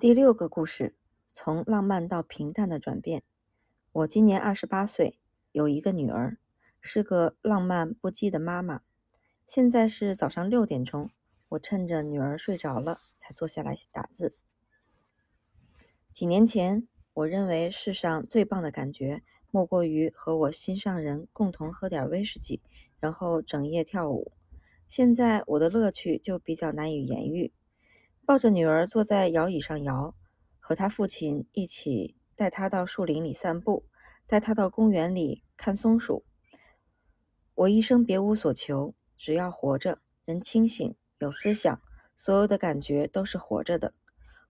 第六个故事：从浪漫到平淡的转变。我今年二十八岁，有一个女儿，是个浪漫不羁的妈妈。现在是早上六点钟，我趁着女儿睡着了，才坐下来打字。几年前，我认为世上最棒的感觉，莫过于和我心上人共同喝点威士忌，然后整夜跳舞。现在我的乐趣就比较难以言喻。抱着女儿坐在摇椅上摇，和他父亲一起带她到树林里散步，带她到公园里看松鼠。我一生别无所求，只要活着，人清醒，有思想，所有的感觉都是活着的，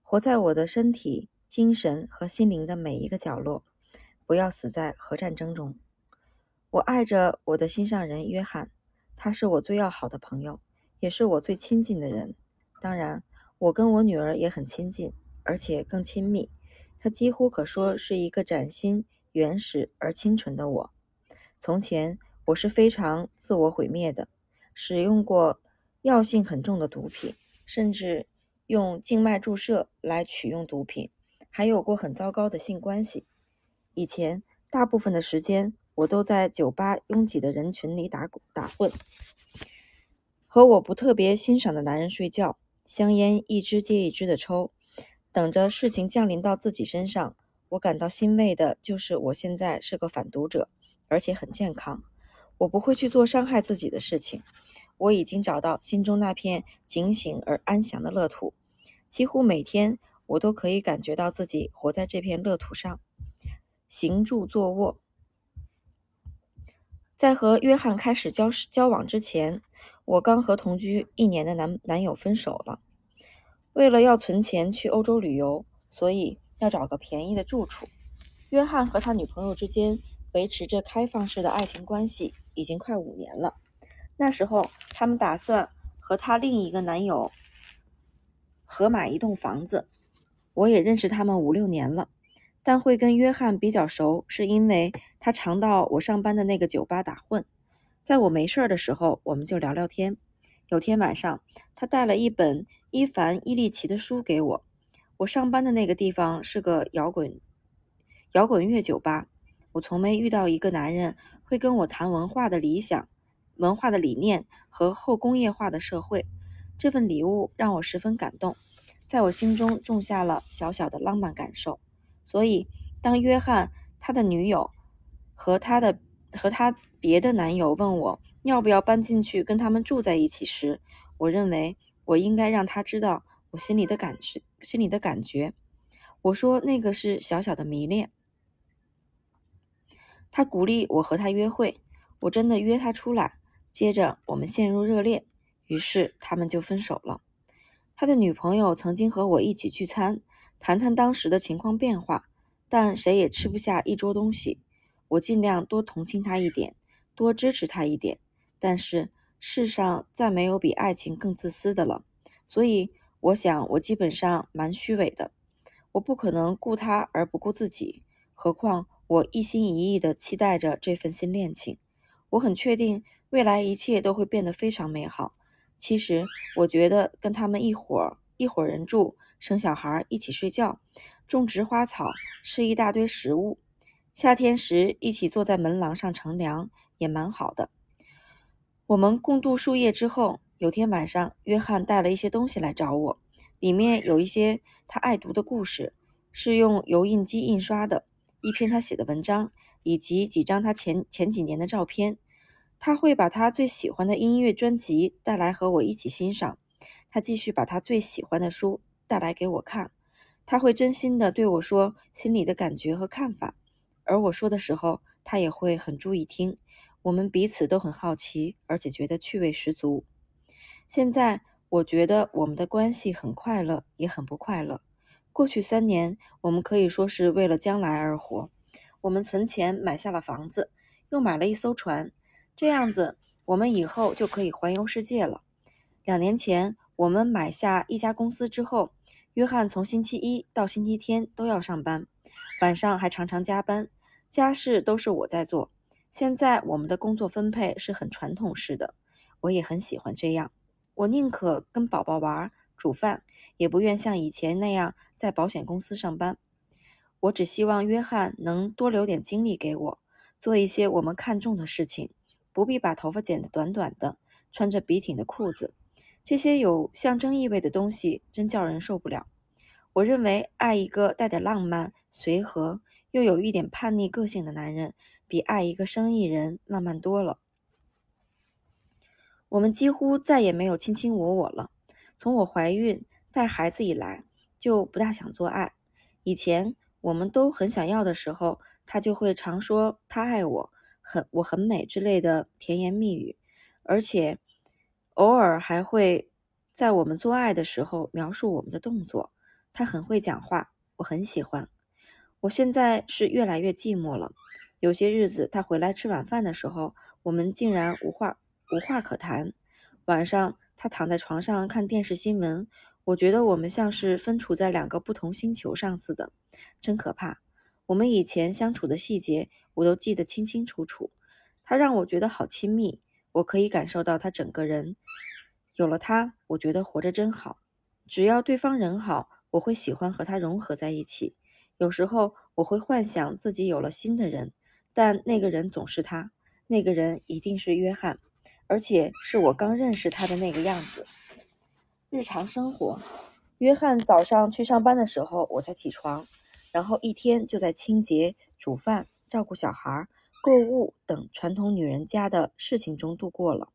活在我的身体、精神和心灵的每一个角落。不要死在核战争中。我爱着我的心上人约翰，他是我最要好的朋友，也是我最亲近的人。当然。我跟我女儿也很亲近，而且更亲密。她几乎可说是一个崭新、原始而清纯的我。从前我是非常自我毁灭的，使用过药性很重的毒品，甚至用静脉注射来取用毒品，还有过很糟糕的性关系。以前大部分的时间，我都在酒吧拥挤的人群里打打混，和我不特别欣赏的男人睡觉。香烟一支接一支的抽，等着事情降临到自己身上。我感到欣慰的就是，我现在是个反毒者，而且很健康。我不会去做伤害自己的事情。我已经找到心中那片警醒而安详的乐土。几乎每天，我都可以感觉到自己活在这片乐土上，行住坐卧。在和约翰开始交交往之前，我刚和同居一年的男男友分手了。为了要存钱去欧洲旅游，所以要找个便宜的住处。约翰和他女朋友之间维持着开放式的爱情关系已经快五年了。那时候，他们打算和他另一个男友合买一栋房子。我也认识他们五六年了。但会跟约翰比较熟，是因为他常到我上班的那个酒吧打混。在我没事儿的时候，我们就聊聊天。有天晚上，他带了一本伊凡·伊利奇的书给我。我上班的那个地方是个摇滚摇滚乐酒吧。我从没遇到一个男人会跟我谈文化的理想、文化的理念和后工业化的社会。这份礼物让我十分感动，在我心中种下了小小的浪漫感受。所以，当约翰他的女友和他的和他别的男友问我要不要搬进去跟他们住在一起时，我认为我应该让他知道我心里的感觉。心里的感觉，我说那个是小小的迷恋。他鼓励我和他约会，我真的约他出来。接着我们陷入热恋，于是他们就分手了。他的女朋友曾经和我一起聚餐。谈谈当时的情况变化，但谁也吃不下一桌东西。我尽量多同情他一点，多支持他一点。但是世上再没有比爱情更自私的了，所以我想我基本上蛮虚伪的。我不可能顾他而不顾自己，何况我一心一意地期待着这份新恋情。我很确定未来一切都会变得非常美好。其实我觉得跟他们一伙儿一伙人住。生小孩，一起睡觉，种植花草，吃一大堆食物。夏天时，一起坐在门廊上乘凉，也蛮好的。我们共度数夜之后，有天晚上，约翰带了一些东西来找我，里面有一些他爱读的故事，是用油印机印刷的，一篇他写的文章，以及几张他前前几年的照片。他会把他最喜欢的音乐专辑带来和我一起欣赏。他继续把他最喜欢的书。带来给我看，他会真心的对我说心里的感觉和看法，而我说的时候，他也会很注意听。我们彼此都很好奇，而且觉得趣味十足。现在我觉得我们的关系很快乐，也很不快乐。过去三年，我们可以说是为了将来而活。我们存钱买下了房子，又买了一艘船，这样子我们以后就可以环游世界了。两年前，我们买下一家公司之后。约翰从星期一到星期天都要上班，晚上还常常加班，家事都是我在做。现在我们的工作分配是很传统式的，我也很喜欢这样。我宁可跟宝宝玩，煮饭，也不愿像以前那样在保险公司上班。我只希望约翰能多留点精力给我，做一些我们看重的事情，不必把头发剪得短短的，穿着笔挺的裤子。这些有象征意味的东西真叫人受不了。我认为爱一个带点浪漫、随和又有一点叛逆个性的男人，比爱一个生意人浪漫多了。我们几乎再也没有卿卿我我了。从我怀孕带孩子以来，就不大想做爱。以前我们都很想要的时候，他就会常说他爱我，很我很美之类的甜言蜜语，而且偶尔还会在我们做爱的时候描述我们的动作。他很会讲话，我很喜欢。我现在是越来越寂寞了。有些日子他回来吃晚饭的时候，我们竟然无话。无话可谈。晚上，他躺在床上看电视新闻，我觉得我们像是分处在两个不同星球上似的，真可怕。我们以前相处的细节，我都记得清清楚楚。他让我觉得好亲密，我可以感受到他整个人。有了他，我觉得活着真好。只要对方人好，我会喜欢和他融合在一起。有时候，我会幻想自己有了新的人，但那个人总是他，那个人一定是约翰。而且是我刚认识他的那个样子。日常生活，约翰早上去上班的时候，我才起床，然后一天就在清洁、煮饭、照顾小孩、购物等传统女人家的事情中度过了。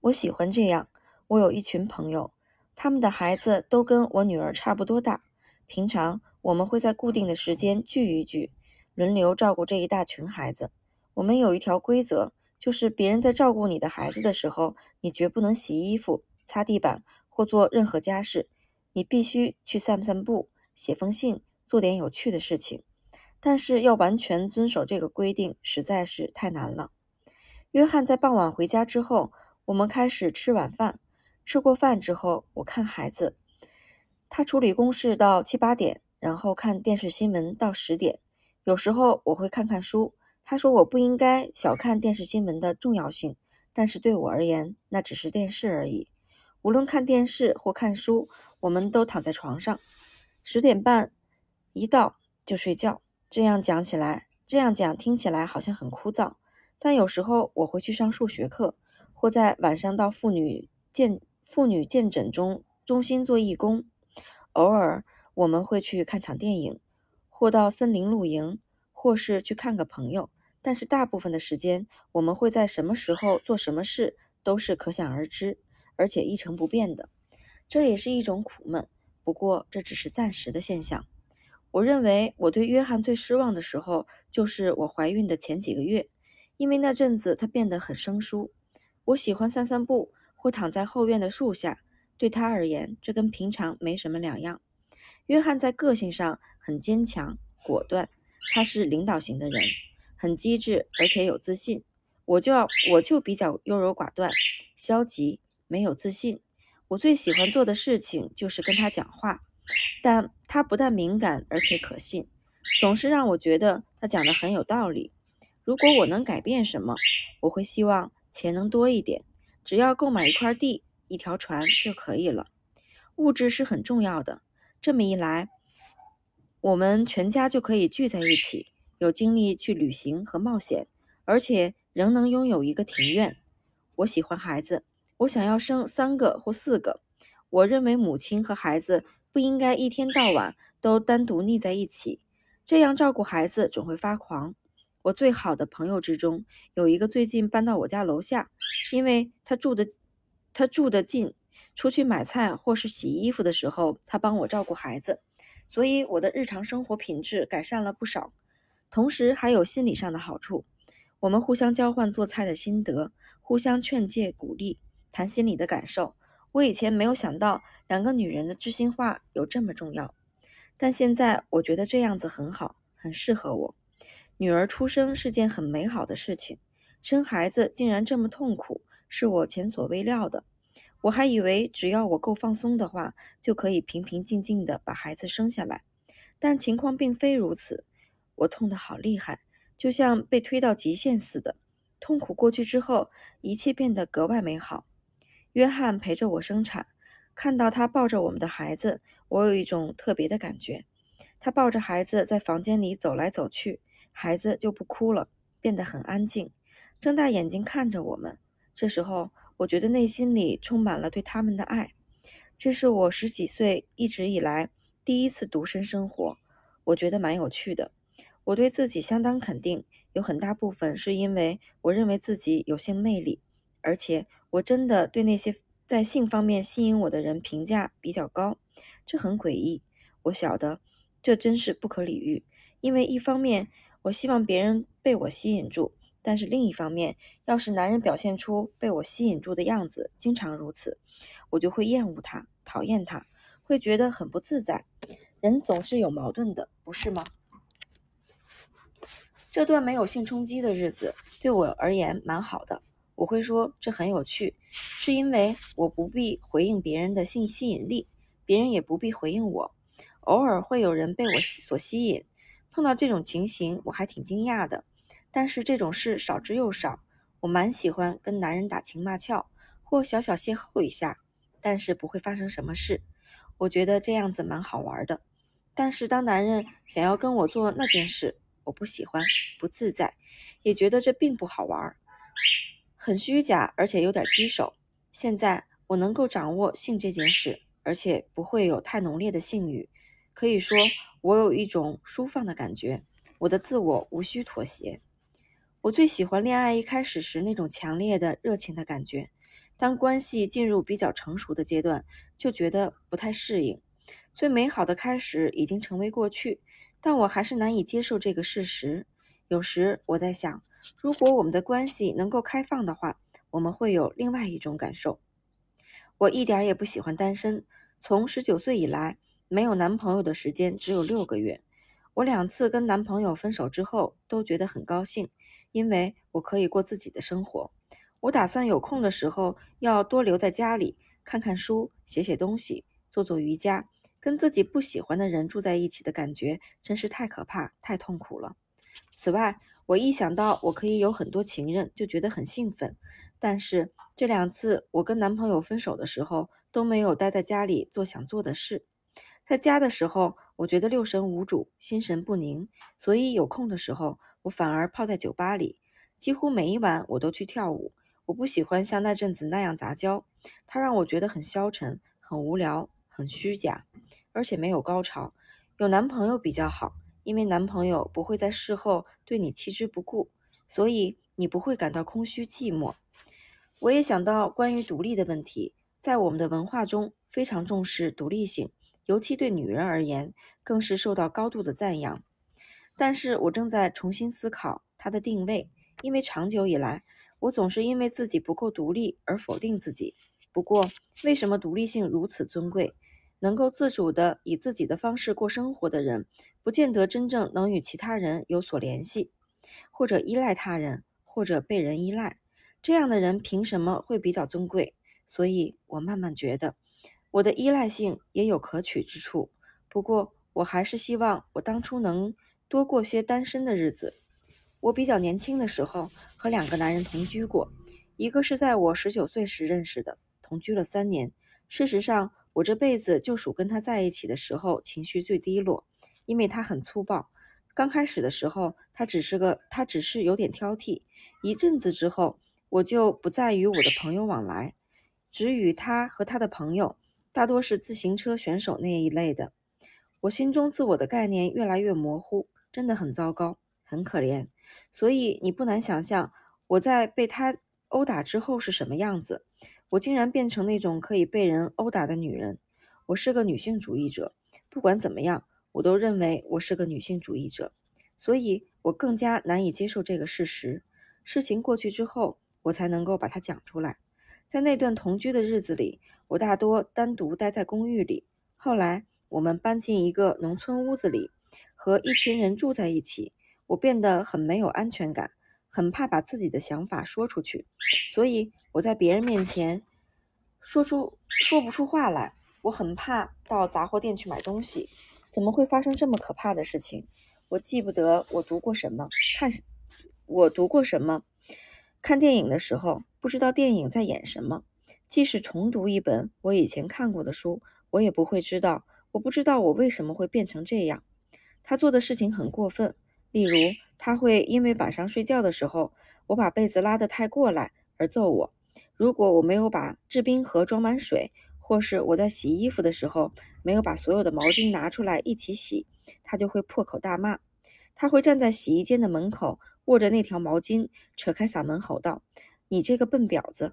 我喜欢这样。我有一群朋友，他们的孩子都跟我女儿差不多大。平常我们会在固定的时间聚一聚，轮流照顾这一大群孩子。我们有一条规则，就是别人在照顾你的孩子的时候，你绝不能洗衣服、擦地板或做任何家事。你必须去散散步、写封信、做点有趣的事情。但是要完全遵守这个规定实在是太难了。约翰在傍晚回家之后，我们开始吃晚饭。吃过饭之后，我看孩子，他处理公事到七八点，然后看电视新闻到十点。有时候我会看看书。他说：“我不应该小看电视新闻的重要性，但是对我而言，那只是电视而已。无论看电视或看书，我们都躺在床上，十点半一到就睡觉。这样讲起来，这样讲听起来好像很枯燥，但有时候我会去上数学课，或在晚上到妇女健妇女健诊中中心做义工。偶尔我们会去看场电影，或到森林露营。”或是去看个朋友，但是大部分的时间，我们会在什么时候做什么事都是可想而知，而且一成不变的。这也是一种苦闷，不过这只是暂时的现象。我认为我对约翰最失望的时候，就是我怀孕的前几个月，因为那阵子他变得很生疏。我喜欢散散步，或躺在后院的树下，对他而言，这跟平常没什么两样。约翰在个性上很坚强、果断。他是领导型的人，很机智，而且有自信。我就要，我就比较优柔寡断、消极，没有自信。我最喜欢做的事情就是跟他讲话，但他不但敏感，而且可信，总是让我觉得他讲的很有道理。如果我能改变什么，我会希望钱能多一点，只要购买一块地、一条船就可以了。物质是很重要的，这么一来。我们全家就可以聚在一起，有精力去旅行和冒险，而且仍能拥有一个庭院。我喜欢孩子，我想要生三个或四个。我认为母亲和孩子不应该一天到晚都单独腻在一起，这样照顾孩子总会发狂。我最好的朋友之中有一个最近搬到我家楼下，因为他住的他住得近，出去买菜或是洗衣服的时候，他帮我照顾孩子。所以我的日常生活品质改善了不少，同时还有心理上的好处。我们互相交换做菜的心得，互相劝诫鼓励，谈心里的感受。我以前没有想到两个女人的知心话有这么重要，但现在我觉得这样子很好，很适合我。女儿出生是件很美好的事情，生孩子竟然这么痛苦，是我前所未料的。我还以为只要我够放松的话，就可以平平静静的把孩子生下来，但情况并非如此。我痛得好厉害，就像被推到极限似的。痛苦过去之后，一切变得格外美好。约翰陪着我生产，看到他抱着我们的孩子，我有一种特别的感觉。他抱着孩子在房间里走来走去，孩子就不哭了，变得很安静，睁大眼睛看着我们。这时候，我觉得内心里充满了对他们的爱。这是我十几岁一直以来第一次独身生活，我觉得蛮有趣的。我对自己相当肯定，有很大部分是因为我认为自己有性魅力，而且我真的对那些在性方面吸引我的人评价比较高。这很诡异，我晓得。这真是不可理喻，因为一方面我希望别人被我吸引住，但是另一方面，要是男人表现出被我吸引住的样子，经常如此，我就会厌恶他，讨厌他，会觉得很不自在。人总是有矛盾的，不是吗？这段没有性冲击的日子对我而言蛮好的，我会说这很有趣，是因为我不必回应别人的性吸引力，别人也不必回应我。偶尔会有人被我所吸引，碰到这种情形我还挺惊讶的。但是这种事少之又少。我蛮喜欢跟男人打情骂俏，或小小邂逅一下，但是不会发生什么事。我觉得这样子蛮好玩的。但是当男人想要跟我做那件事，我不喜欢，不自在，也觉得这并不好玩，很虚假，而且有点棘手。现在我能够掌握性这件事，而且不会有太浓烈的性欲。可以说，我有一种舒放的感觉，我的自我无需妥协。我最喜欢恋爱一开始时那种强烈的热情的感觉，当关系进入比较成熟的阶段，就觉得不太适应。最美好的开始已经成为过去，但我还是难以接受这个事实。有时我在想，如果我们的关系能够开放的话，我们会有另外一种感受。我一点也不喜欢单身，从十九岁以来。没有男朋友的时间只有六个月，我两次跟男朋友分手之后都觉得很高兴，因为我可以过自己的生活。我打算有空的时候要多留在家里，看看书，写写东西，做做瑜伽。跟自己不喜欢的人住在一起的感觉真是太可怕、太痛苦了。此外，我一想到我可以有很多情人，就觉得很兴奋。但是这两次我跟男朋友分手的时候都没有待在家里做想做的事。在家的时候，我觉得六神无主，心神不宁，所以有空的时候，我反而泡在酒吧里，几乎每一晚我都去跳舞。我不喜欢像那阵子那样杂交，它让我觉得很消沉、很无聊、很虚假，而且没有高潮。有男朋友比较好，因为男朋友不会在事后对你弃之不顾，所以你不会感到空虚寂寞。我也想到关于独立的问题，在我们的文化中非常重视独立性。尤其对女人而言，更是受到高度的赞扬。但是我正在重新思考它的定位，因为长久以来，我总是因为自己不够独立而否定自己。不过，为什么独立性如此尊贵？能够自主的以自己的方式过生活的人，不见得真正能与其他人有所联系，或者依赖他人，或者被人依赖。这样的人凭什么会比较尊贵？所以我慢慢觉得。我的依赖性也有可取之处，不过我还是希望我当初能多过些单身的日子。我比较年轻的时候和两个男人同居过，一个是在我十九岁时认识的，同居了三年。事实上，我这辈子就属跟他在一起的时候情绪最低落，因为他很粗暴。刚开始的时候，他只是个他只是有点挑剔，一阵子之后，我就不再与我的朋友往来，只与他和他的朋友。大多是自行车选手那一类的，我心中自我的概念越来越模糊，真的很糟糕，很可怜。所以你不难想象我在被他殴打之后是什么样子。我竟然变成那种可以被人殴打的女人。我是个女性主义者，不管怎么样，我都认为我是个女性主义者，所以我更加难以接受这个事实。事情过去之后，我才能够把它讲出来。在那段同居的日子里。我大多单独待在公寓里。后来我们搬进一个农村屋子里，和一群人住在一起。我变得很没有安全感，很怕把自己的想法说出去，所以我在别人面前说出说不出话来。我很怕到杂货店去买东西。怎么会发生这么可怕的事情？我记不得我读过什么，看我读过什么。看电影的时候，不知道电影在演什么。即使重读一本我以前看过的书，我也不会知道，我不知道我为什么会变成这样。他做的事情很过分，例如他会因为晚上睡觉的时候我把被子拉得太过来而揍我。如果我没有把制冰盒装满水，或是我在洗衣服的时候没有把所有的毛巾拿出来一起洗，他就会破口大骂。他会站在洗衣间的门口，握着那条毛巾，扯开嗓门吼道：“你这个笨婊子！”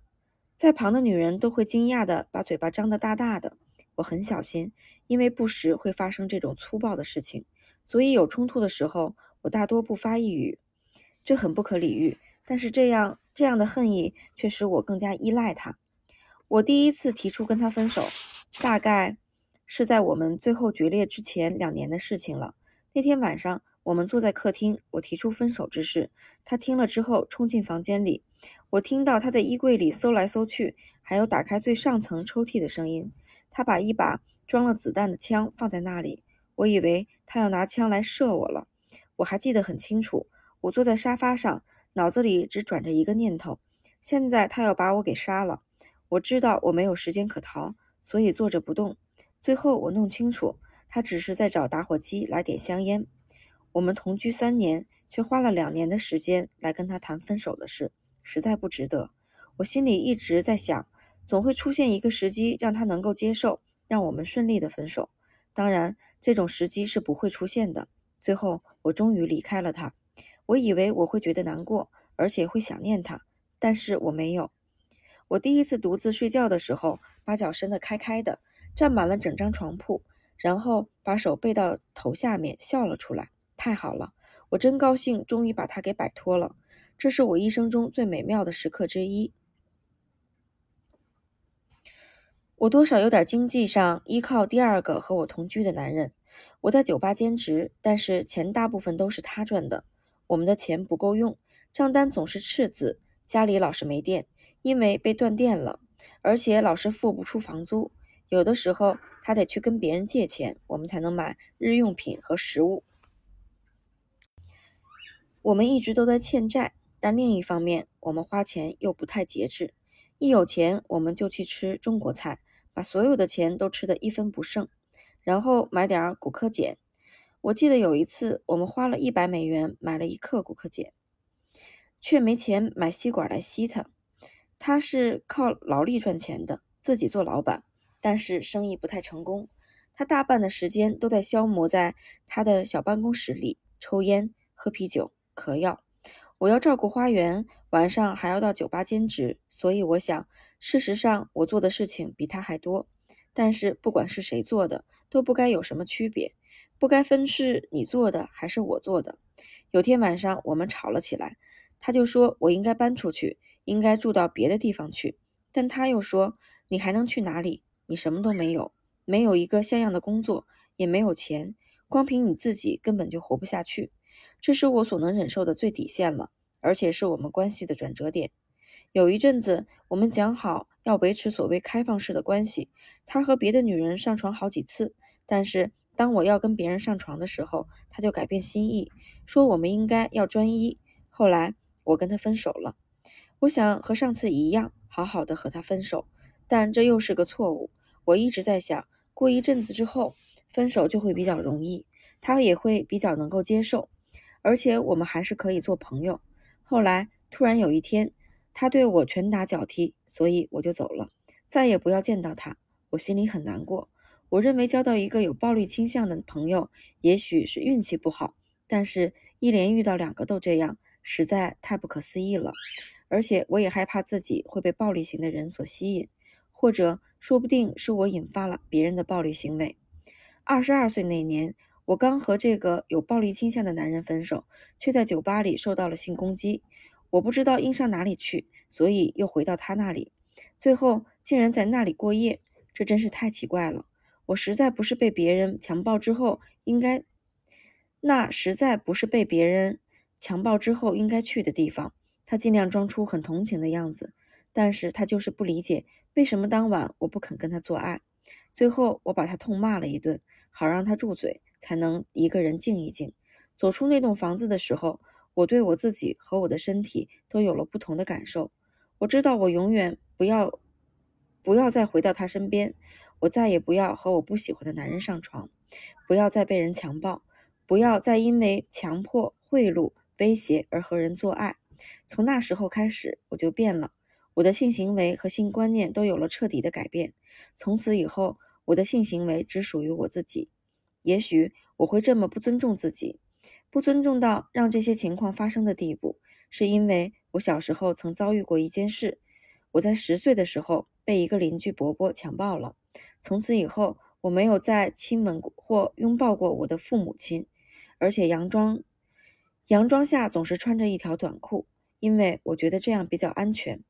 在旁的女人都会惊讶地把嘴巴张得大大的。我很小心，因为不时会发生这种粗暴的事情，所以有冲突的时候，我大多不发一语。这很不可理喻，但是这样这样的恨意却使我更加依赖他。我第一次提出跟他分手，大概是在我们最后决裂之前两年的事情了。那天晚上。我们坐在客厅，我提出分手之事。他听了之后，冲进房间里。我听到他在衣柜里搜来搜去，还有打开最上层抽屉的声音。他把一把装了子弹的枪放在那里。我以为他要拿枪来射我了。我还记得很清楚，我坐在沙发上，脑子里只转着一个念头：现在他要把我给杀了。我知道我没有时间可逃，所以坐着不动。最后我弄清楚，他只是在找打火机来点香烟。我们同居三年，却花了两年的时间来跟他谈分手的事，实在不值得。我心里一直在想，总会出现一个时机让他能够接受，让我们顺利的分手。当然，这种时机是不会出现的。最后，我终于离开了他。我以为我会觉得难过，而且会想念他，但是我没有。我第一次独自睡觉的时候，把脚伸得开开的，占满了整张床铺，然后把手背到头下面，笑了出来。太好了，我真高兴，终于把他给摆脱了。这是我一生中最美妙的时刻之一。我多少有点经济上依靠第二个和我同居的男人。我在酒吧兼职，但是钱大部分都是他赚的。我们的钱不够用，账单总是赤字，家里老是没电，因为被断电了，而且老是付不出房租。有的时候他得去跟别人借钱，我们才能买日用品和食物。我们一直都在欠债，但另一方面，我们花钱又不太节制。一有钱，我们就去吃中国菜，把所有的钱都吃得一分不剩，然后买点骨科碱。我记得有一次，我们花了一百美元买了一克骨科碱，却没钱买吸管来吸它。他是靠劳力赚钱的，自己做老板，但是生意不太成功。他大半的时间都在消磨在他的小办公室里，抽烟、喝啤酒。嗑药，我要照顾花园，晚上还要到酒吧兼职，所以我想，事实上我做的事情比他还多。但是不管是谁做的，都不该有什么区别，不该分是你做的还是我做的。有天晚上我们吵了起来，他就说我应该搬出去，应该住到别的地方去。但他又说，你还能去哪里？你什么都没有，没有一个像样的工作，也没有钱，光凭你自己根本就活不下去。这是我所能忍受的最底线了，而且是我们关系的转折点。有一阵子，我们讲好要维持所谓开放式的关系。他和别的女人上床好几次，但是当我要跟别人上床的时候，他就改变心意，说我们应该要专一。后来我跟他分手了。我想和上次一样，好好的和他分手，但这又是个错误。我一直在想，过一阵子之后，分手就会比较容易，他也会比较能够接受。而且我们还是可以做朋友。后来突然有一天，他对我拳打脚踢，所以我就走了，再也不要见到他。我心里很难过。我认为交到一个有暴力倾向的朋友，也许是运气不好，但是一连遇到两个都这样，实在太不可思议了。而且我也害怕自己会被暴力型的人所吸引，或者说不定是我引发了别人的暴力行为。二十二岁那年。我刚和这个有暴力倾向的男人分手，却在酒吧里受到了性攻击。我不知道应上哪里去，所以又回到他那里，最后竟然在那里过夜，这真是太奇怪了。我实在不是被别人强暴之后应该，那实在不是被别人强暴之后应该去的地方。他尽量装出很同情的样子，但是他就是不理解为什么当晚我不肯跟他做爱。最后我把他痛骂了一顿，好让他住嘴。才能一个人静一静。走出那栋房子的时候，我对我自己和我的身体都有了不同的感受。我知道我永远不要，不要再回到他身边，我再也不要和我不喜欢的男人上床，不要再被人强暴，不要再因为强迫、贿赂、威胁而和人做爱。从那时候开始，我就变了，我的性行为和性观念都有了彻底的改变。从此以后，我的性行为只属于我自己。也许我会这么不尊重自己，不尊重到让这些情况发生的地步，是因为我小时候曾遭遇过一件事。我在十岁的时候被一个邻居伯伯强暴了。从此以后，我没有再亲吻过或拥抱过我的父母亲，而且洋装洋装下总是穿着一条短裤，因为我觉得这样比较安全。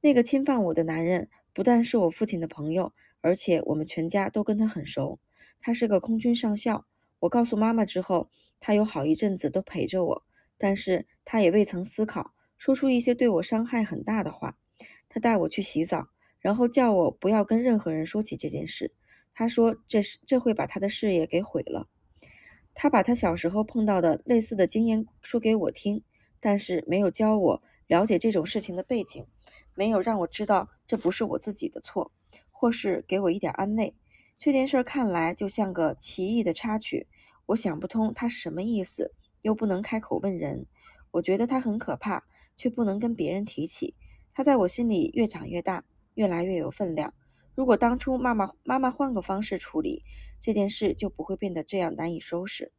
那个侵犯我的男人不但是我父亲的朋友，而且我们全家都跟他很熟。他是个空军上校。我告诉妈妈之后，他有好一阵子都陪着我，但是他也未曾思考，说出一些对我伤害很大的话。他带我去洗澡，然后叫我不要跟任何人说起这件事。他说这是这会把他的事业给毁了。他把他小时候碰到的类似的经验说给我听，但是没有教我了解这种事情的背景，没有让我知道这不是我自己的错，或是给我一点安慰。这件事看来就像个奇异的插曲，我想不通他是什么意思，又不能开口问人。我觉得他很可怕，却不能跟别人提起。他在我心里越长越大，越来越有分量。如果当初妈妈妈妈换个方式处理这件事，就不会变得这样难以收拾。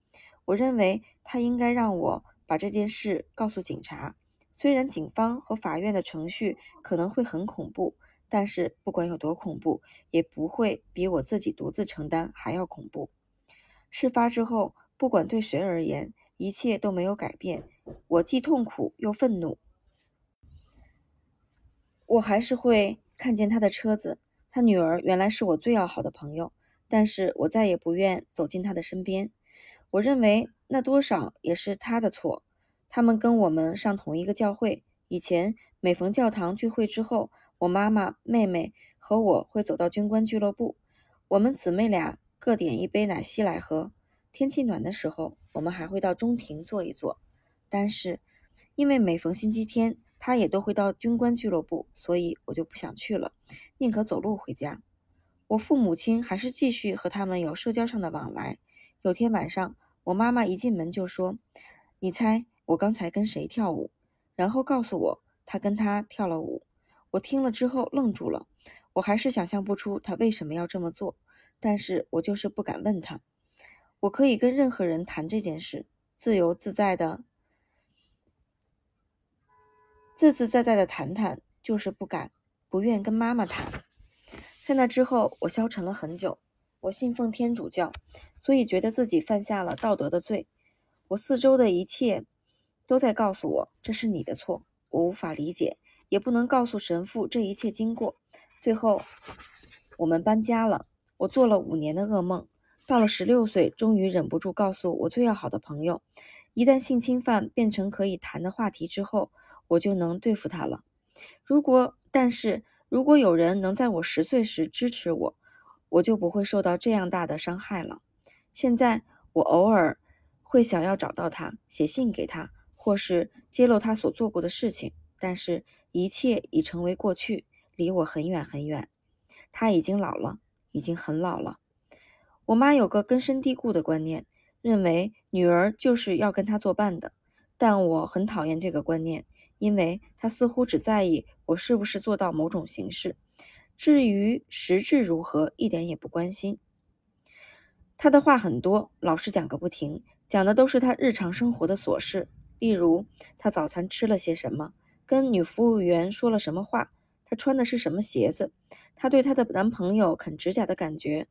我认为他应该让我把这件事告诉警察，虽然警方和法院的程序可能会很恐怖。但是不管有多恐怖，也不会比我自己独自承担还要恐怖。事发之后，不管对谁而言，一切都没有改变。我既痛苦又愤怒。我还是会看见他的车子，他女儿原来是我最要好的朋友，但是我再也不愿走进他的身边。我认为那多少也是他的错。他们跟我们上同一个教会，以前每逢教堂聚会之后。我妈妈、妹妹和我会走到军官俱乐部，我们姊妹俩各点一杯奶昔来喝。天气暖的时候，我们还会到中庭坐一坐。但是，因为每逢星期天，她也都会到军官俱乐部，所以我就不想去了，宁可走路回家。我父母亲还是继续和他们有社交上的往来。有天晚上，我妈妈一进门就说：“你猜我刚才跟谁跳舞？”然后告诉我，她跟他跳了舞。我听了之后愣住了，我还是想象不出他为什么要这么做，但是我就是不敢问他。我可以跟任何人谈这件事，自由自在的、自自在在的谈谈，就是不敢、不愿跟妈妈谈。在那之后，我消沉了很久。我信奉天主教，所以觉得自己犯下了道德的罪。我四周的一切都在告诉我，这是你的错。我无法理解。也不能告诉神父这一切经过。最后，我们搬家了。我做了五年的噩梦。到了十六岁，终于忍不住告诉我最要好的朋友：一旦性侵犯变成可以谈的话题之后，我就能对付他了。如果，但是如果有人能在我十岁时支持我，我就不会受到这样大的伤害了。现在，我偶尔会想要找到他，写信给他，或是揭露他所做过的事情，但是。一切已成为过去，离我很远很远。他已经老了，已经很老了。我妈有个根深蒂固的观念，认为女儿就是要跟她作伴的。但我很讨厌这个观念，因为她似乎只在意我是不是做到某种形式，至于实质如何，一点也不关心。她的话很多，老是讲个不停，讲的都是她日常生活的琐事，例如她早餐吃了些什么。跟女服务员说了什么话？她穿的是什么鞋子？她对她的男朋友啃指甲的感觉？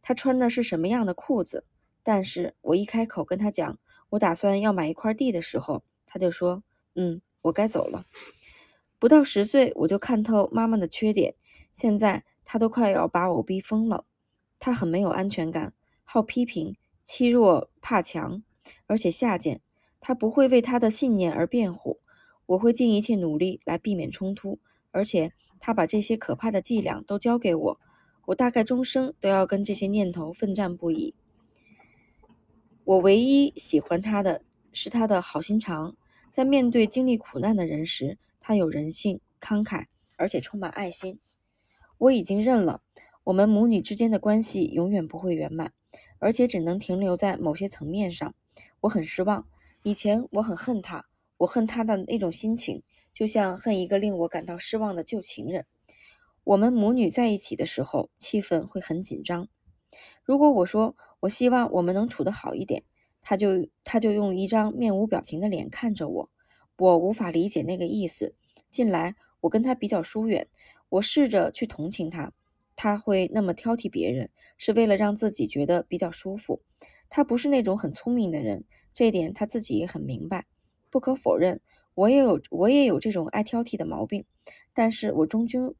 她穿的是什么样的裤子？但是我一开口跟她讲我打算要买一块地的时候，她就说：“嗯，我该走了。”不到十岁我就看透妈妈的缺点，现在她都快要把我逼疯了。她很没有安全感，好批评，欺弱怕强，而且下贱。她不会为她的信念而辩护。我会尽一切努力来避免冲突，而且他把这些可怕的伎俩都教给我，我大概终生都要跟这些念头奋战不已。我唯一喜欢他的是他的好心肠，在面对经历苦难的人时，他有人性、慷慨，而且充满爱心。我已经认了，我们母女之间的关系永远不会圆满，而且只能停留在某些层面上。我很失望。以前我很恨他，我恨他的那种心情，就像恨一个令我感到失望的旧情人。我们母女在一起的时候，气氛会很紧张。如果我说我希望我们能处得好一点，他就他就用一张面无表情的脸看着我。我无法理解那个意思。近来我跟他比较疏远，我试着去同情他。他会那么挑剔别人，是为了让自己觉得比较舒服。他不是那种很聪明的人。这一点他自己也很明白。不可否认，我也有我也有这种爱挑剔的毛病。但是我终究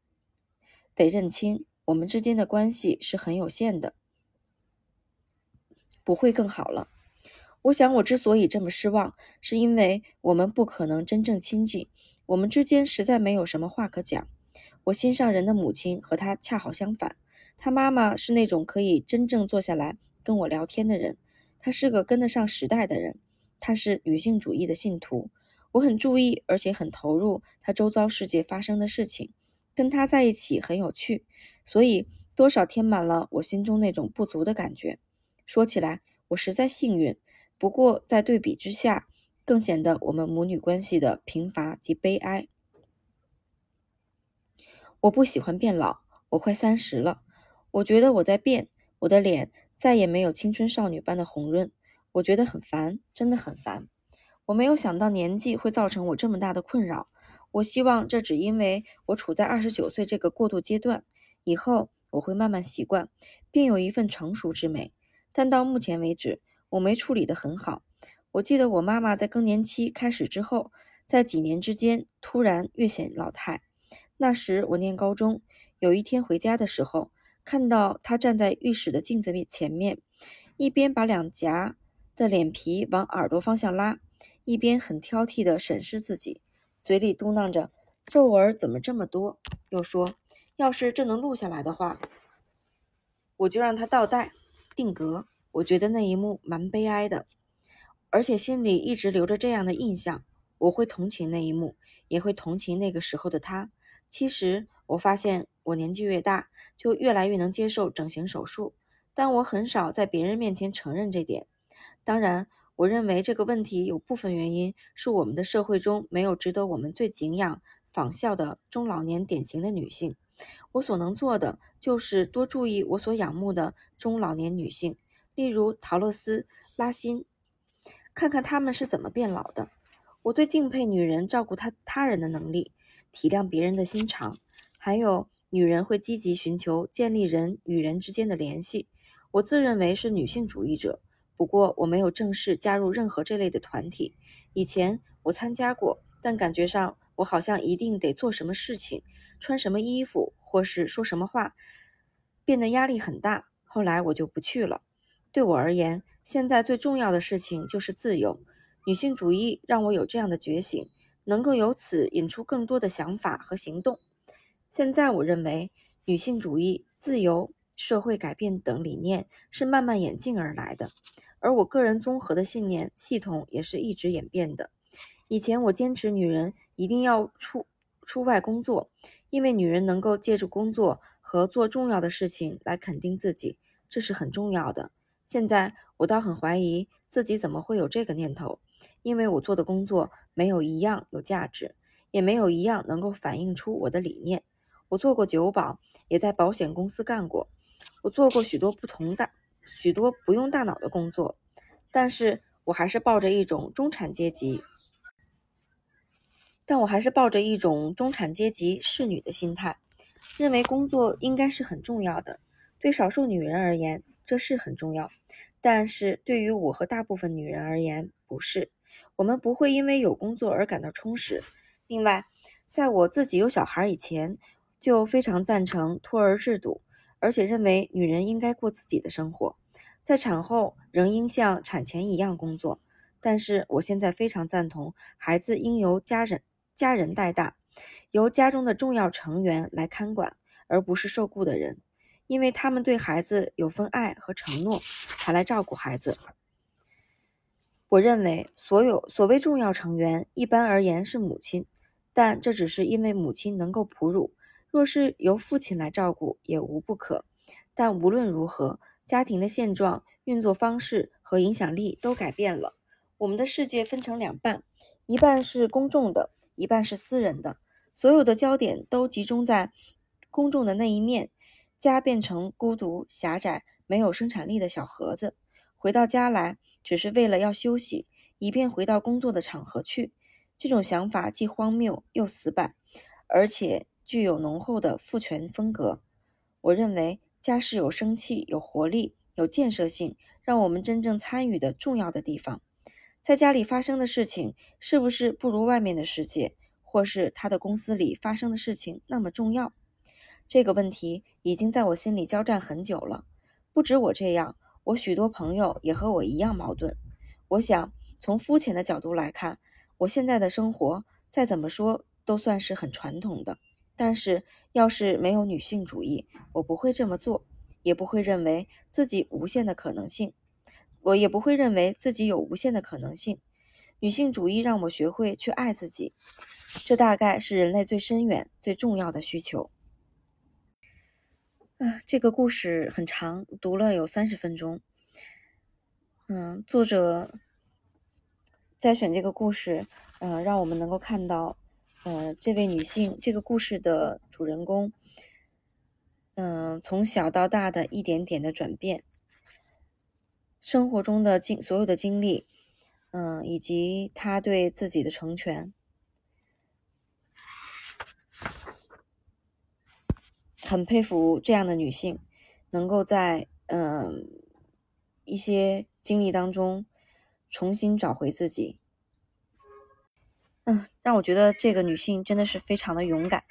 得认清，我们之间的关系是很有限的，不会更好了。我想，我之所以这么失望，是因为我们不可能真正亲近，我们之间实在没有什么话可讲。我心上人的母亲和她恰好相反，她妈妈是那种可以真正坐下来跟我聊天的人。她是个跟得上时代的人，她是女性主义的信徒。我很注意，而且很投入她周遭世界发生的事情，跟她在一起很有趣，所以多少填满了我心中那种不足的感觉。说起来，我实在幸运，不过在对比之下，更显得我们母女关系的贫乏及悲哀。我不喜欢变老，我快三十了，我觉得我在变，我的脸。再也没有青春少女般的红润，我觉得很烦，真的很烦。我没有想到年纪会造成我这么大的困扰。我希望这只因为我处在二十九岁这个过渡阶段，以后我会慢慢习惯，并有一份成熟之美。但到目前为止，我没处理得很好。我记得我妈妈在更年期开始之后，在几年之间突然越显老态。那时我念高中，有一天回家的时候。看到她站在浴室的镜子面前面，一边把两颊的脸皮往耳朵方向拉，一边很挑剔地审视自己，嘴里嘟囔着：“皱纹怎么这么多？”又说：“要是这能录下来的话，我就让他倒带定格。”我觉得那一幕蛮悲哀的，而且心里一直留着这样的印象。我会同情那一幕，也会同情那个时候的他。其实我发现。我年纪越大，就越来越能接受整形手术，但我很少在别人面前承认这点。当然，我认为这个问题有部分原因是我们的社会中没有值得我们最敬仰、仿效的中老年典型的女性。我所能做的就是多注意我所仰慕的中老年女性，例如陶乐斯、拉辛，看看她们是怎么变老的。我最敬佩女人照顾她他人的能力，体谅别人的心肠，还有。女人会积极寻求建立人与人之间的联系。我自认为是女性主义者，不过我没有正式加入任何这类的团体。以前我参加过，但感觉上我好像一定得做什么事情、穿什么衣服或是说什么话，变得压力很大。后来我就不去了。对我而言，现在最重要的事情就是自由。女性主义让我有这样的觉醒，能够由此引出更多的想法和行动。现在我认为，女性主义、自由、社会改变等理念是慢慢演进而来的，而我个人综合的信念系统也是一直演变的。以前我坚持女人一定要出出外工作，因为女人能够借助工作和做重要的事情来肯定自己，这是很重要的。现在我倒很怀疑自己怎么会有这个念头，因为我做的工作没有一样有价值，也没有一样能够反映出我的理念。我做过酒保，也在保险公司干过。我做过许多不同大、许多不用大脑的工作，但是我还是抱着一种中产阶级，但我还是抱着一种中产阶级侍女的心态，认为工作应该是很重要的。对少数女人而言，这是很重要，但是对于我和大部分女人而言，不是。我们不会因为有工作而感到充实。另外，在我自己有小孩以前。就非常赞成托儿制度，而且认为女人应该过自己的生活，在产后仍应像产前一样工作。但是我现在非常赞同孩子应由家人家人带大，由家中的重要成员来看管，而不是受雇的人，因为他们对孩子有份爱和承诺，才来照顾孩子。我认为所有所谓重要成员，一般而言是母亲，但这只是因为母亲能够哺乳。若是由父亲来照顾，也无不可。但无论如何，家庭的现状、运作方式和影响力都改变了。我们的世界分成两半，一半是公众的，一半是私人的。所有的焦点都集中在公众的那一面，家变成孤独、狭窄、没有生产力的小盒子。回到家来，只是为了要休息，以便回到工作的场合去。这种想法既荒谬又死板，而且具有浓厚的父权风格。我认为家是有生气、有活力、有建设性，让我们真正参与的重要的地方。在家里发生的事情，是不是不如外面的世界，或是他的公司里发生的事情那么重要？这个问题已经在我心里交战很久了。不止我这样，我许多朋友也和我一样矛盾。我想，从肤浅的角度来看。我现在的生活再怎么说都算是很传统的，但是要是没有女性主义，我不会这么做，也不会认为自己无限的可能性，我也不会认为自己有无限的可能性。女性主义让我学会去爱自己，这大概是人类最深远、最重要的需求。啊，这个故事很长，读了有三十分钟。嗯，作者。在选这个故事，呃，让我们能够看到，呃，这位女性这个故事的主人公，嗯，从小到大的一点点的转变，生活中的经所有的经历，嗯，以及她对自己的成全，很佩服这样的女性，能够在嗯一些经历当中。重新找回自己，嗯，让我觉得这个女性真的是非常的勇敢。